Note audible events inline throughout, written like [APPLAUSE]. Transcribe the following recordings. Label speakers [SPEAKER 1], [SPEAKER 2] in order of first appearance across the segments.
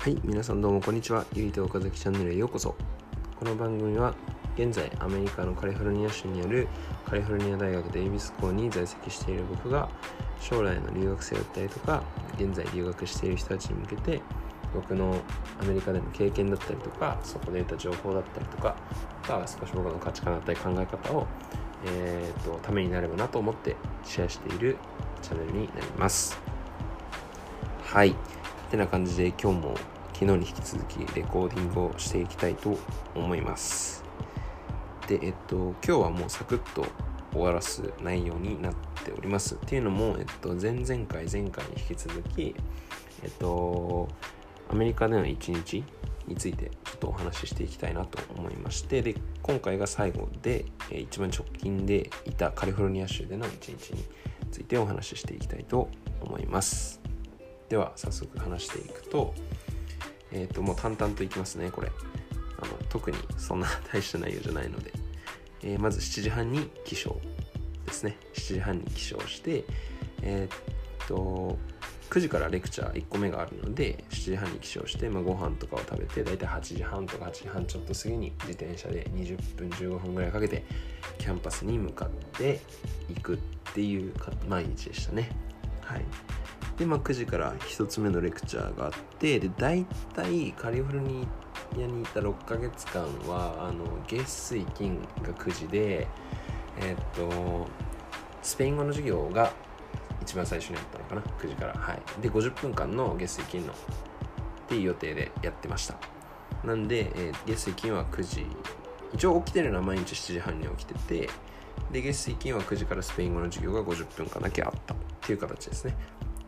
[SPEAKER 1] はい皆さんどうもこんにちは。ゆいと岡崎チャンネルへようこそ。この番組は現在アメリカのカリフォルニア州にあるカリフォルニア大学デイビス校に在籍している僕が将来の留学生だったりとか現在留学している人たちに向けて僕のアメリカでの経験だったりとかそこで得た情報だったりとかが少し僕の価値観だったり考え方を、えーと、ためになればなと思ってシェアしているチャンネルになります。はい。てな感じで今日も昨日に引き続きレコーディングをしていきたいと思います。でえっと今日はもうサクッと終わらす内容になっております。っていうのも、えっと、前々回前回に引き続きえっとアメリカでの一日についてちょっとお話ししていきたいなと思いましてで今回が最後で一番直近でいたカリフォルニア州での一日についてお話ししていきたいと思います。では早速話していくとえっ、ー、ともう淡々といきますねこれ。あの特にそんな大した内容じゃないので、えー、まず7時半に起床ですね。7時半に起床してえっ、と9時からレクチャー1個目があるので7時半に起床して、まあ、ご飯とかを食べて大体8時半とか8時半ちょっと過ぎに自転車で20分15分ぐらいかけてキャンパスに向かっていくっていう毎日でしたね。はい。で、まあ、9時から1つ目のレクチャーがあってで大体カリフォルニアにいた6ヶ月間はあの月水金が9時でえ、っとスペイン語の授業が一番最初にやったのかな9時から。はい。で50分間の月水金のっていう予定でやってました。なんで、えー、月水金は9時一応起きてるのは毎日7時半に起きててで月水金は9時からスペイン語の授業が50分間だけあったっていう形ですね。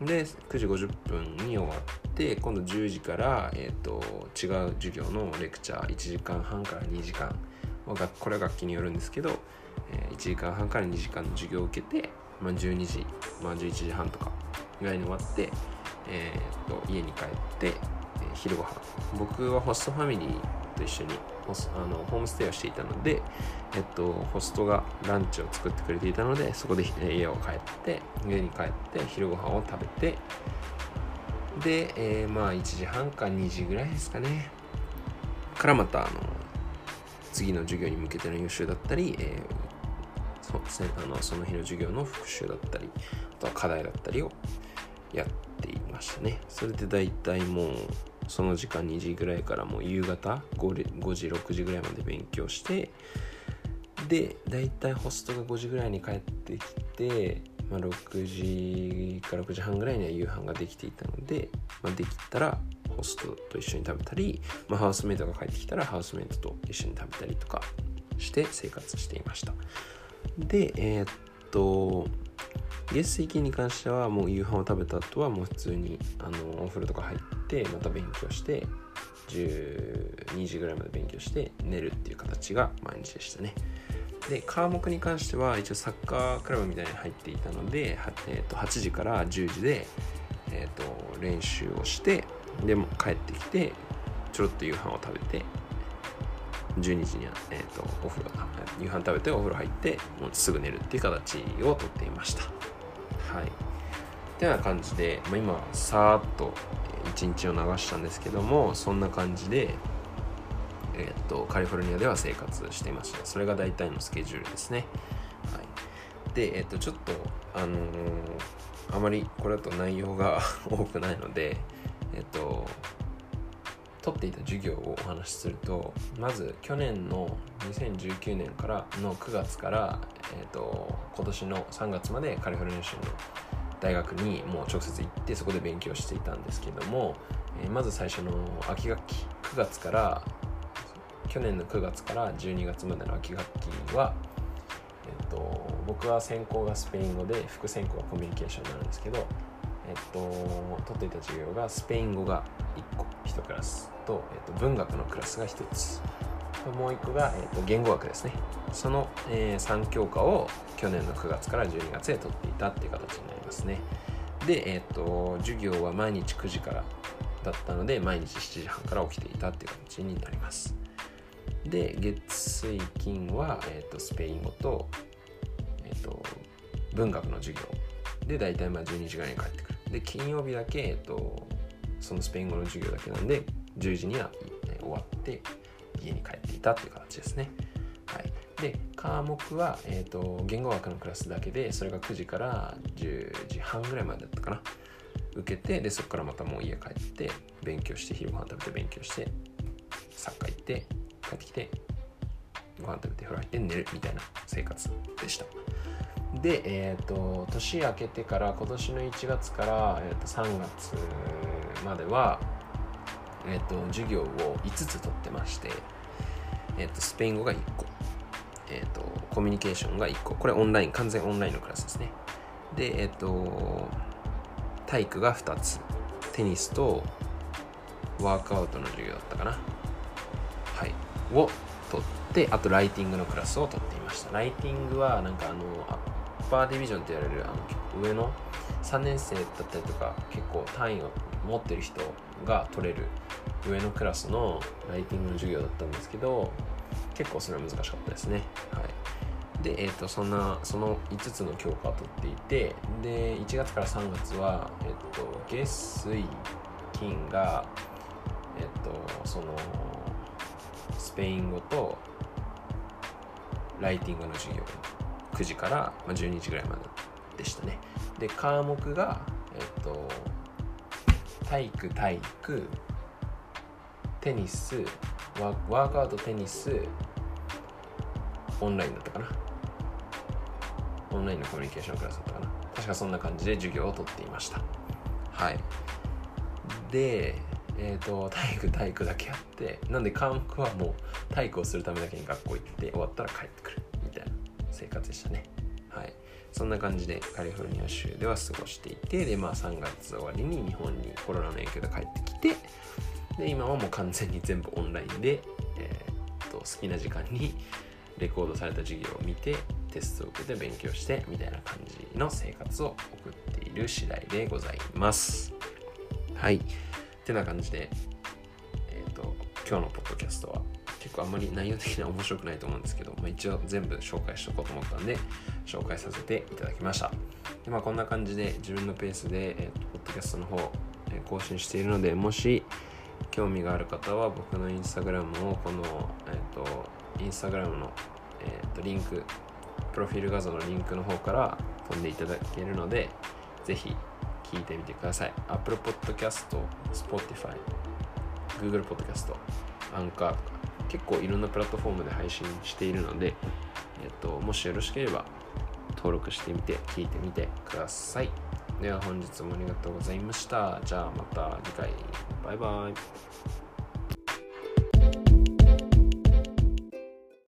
[SPEAKER 1] で9時50分に終わって今度10時から、えーと、違う授業のレクチャー1時間半から2時間これは楽器によるんですけど、え、1時間半から2時間の授業を受けてまあ、12時、まあ、11時半とかぐらいに終わって、えー、っと家に帰って、えー、昼ご飯。僕はホストファミリーと一緒にホスあのホームステイをしていたので、えっと、ホストがランチを作ってくれていたのでそこで家を帰って家に帰って昼ご飯を食べてで、えー、まあ1時半か2時ぐらいですかね。からまたあの次の授業に向けての予習だったり、えー、そあのその日の授業の復習だったりあとは課題だったりをやっていましたね。それで大体もうその時間2時ぐらいからもう夕方 5, 5時6時ぐらいまで勉強してで大体ホストが5時ぐらいに帰ってきて、まあ、6時から6時半ぐらいには夕飯ができていたので、まあ、できたらホストと一緒に食べたり、まあ、ハウスメイトが帰ってきたらハウスメイトと一緒に食べたりとかして生活していました。で、えー、っと、月水金に関してはもう夕飯を食べた後はもう普通にあのお風呂とか入ってまた勉強して12時ぐらいまで勉強して寝るっていう形が毎日でしたね。で科目に関しては一応サッカークラブみたいに入っていたので、えー、と8時から10時で、えー、と練習をしてでも帰ってきてちょろっと夕飯を食べて12時には、えーと、お風呂夕飯食べてお風呂入ってもうすぐ寝るっていう形をとっていました。はい。ってな感じで、まあ、今さーっと一日を流したんですけどもそんな感じでえっ、とカリフォルニアでは生活していましたそれが大体のスケジュールですね。はい。でえっ、とちょっとあのー、あまりこれだと内容が [LAUGHS] 多くないのでえっ、と取っていた授業をお話しするとまず去年の2019年からの9月から、えーと、今年の3月までカリフォルニア州の大学にもう直接行ってそこで勉強していたんですけども、えー、まず最初の秋学期9月から去年の9月から12月までの秋学期は、えーと僕は専攻がスペイン語で副専攻がコミュニケーションなんですけどえっと、取っていた授業がスペイン語が1個1クラスと、えっと、文学のクラスが1つ。もう1個が、えっと、言語学ですね。その、えー、3教科を去年の9月から12月で取っていたっていう形になりますね。で、えっと、授業は毎日9時からだったので毎日7時半から起きていたっていう形になります。で月水金は、えっと、スペイン語と、えっと、文学の授業。で大体まあ12時ぐらいに帰ってくる。で金曜日だけ、えっと、そのスペイン語の授業だけなんで10時には終わって家に帰っていたっていう形ですね。はい、で科目は、えーと、言語学のクラスだけでそれが9時から10時半ぐらいまでだったかな。受けてでそこからまたもう家帰って勉強して昼ご飯食べて勉強してサッカー行って帰ってきてご飯食べて風呂入って寝るみたいな生活でした。でえ、ー、と年明けてから今年の1月から、えー、と3月まではえっ、と授業を5つ取ってましてえっ、とスペイン語が1個えっ、とコミュニケーションが1個。これオンライン完全オンラインのクラスですね。でえっ、と体育が2つ。テニスとワークアウトの授業だったかな。はい。を取ってあとライティングのクラスを取っていました。ライティングはなんかあのアッパーディビジョンと言われるあの上の3年生だったりとか結構単位を持ってる人が取れる上のクラスのライティングの授業だったんですけど結構それは難しかったですね。はい。で、えーと、そんなその5つの教科を取っていてで1月から3月は、えーと、月水金がえっ、ー、とそのスペイン語とライティングの授業9時から12時ぐらいまででしたね。で科目がえっと体育体育テニスワワークアウトテニスオンラインだったかな。オンラインのコミュニケーションクラスだったかな。確かそんな感じで授業をとっていました。はい。でえーと、体育体育だけやってなんで科目はもう体育をするためだけに学校行って終わったら帰ってくるみたいな生活でしたね。はい。そんな感じでカリフォルニア州では過ごしていてでまあ3月終わりに日本にコロナの影響で帰ってきてで今はもう完全に全部オンラインで、えーと、好きな時間にレコードされた授業を見てテストを受けて勉強してみたいな感じの生活を送っている次第でございますはいってな感じで、えっ、と、今日のポッドキャストは結構あんまり内容的には面白くないと思うんですけど、まあ、一応全部紹介しとこうと思ったんで、紹介させていただきました。でまあ、こんな感じで自分のペースで、えーと、ポッドキャストの方、え、更新しているので、もし興味がある方は僕のインスタグラムをこの、え、ー、と、インスタグラムの、え、ー、と、リンク、プロフィール画像のリンクの方から飛んでいただけるので、ぜひ聞いてみてください。Apple Podcast、Spotify、Google Podcast、Anchor とか結構いろんなプラットフォームで配信しているので、えっと、もしよろしければ登録してみて聞いてみてください。では本日もありがとうございました。じゃあまた次回。バイバイ。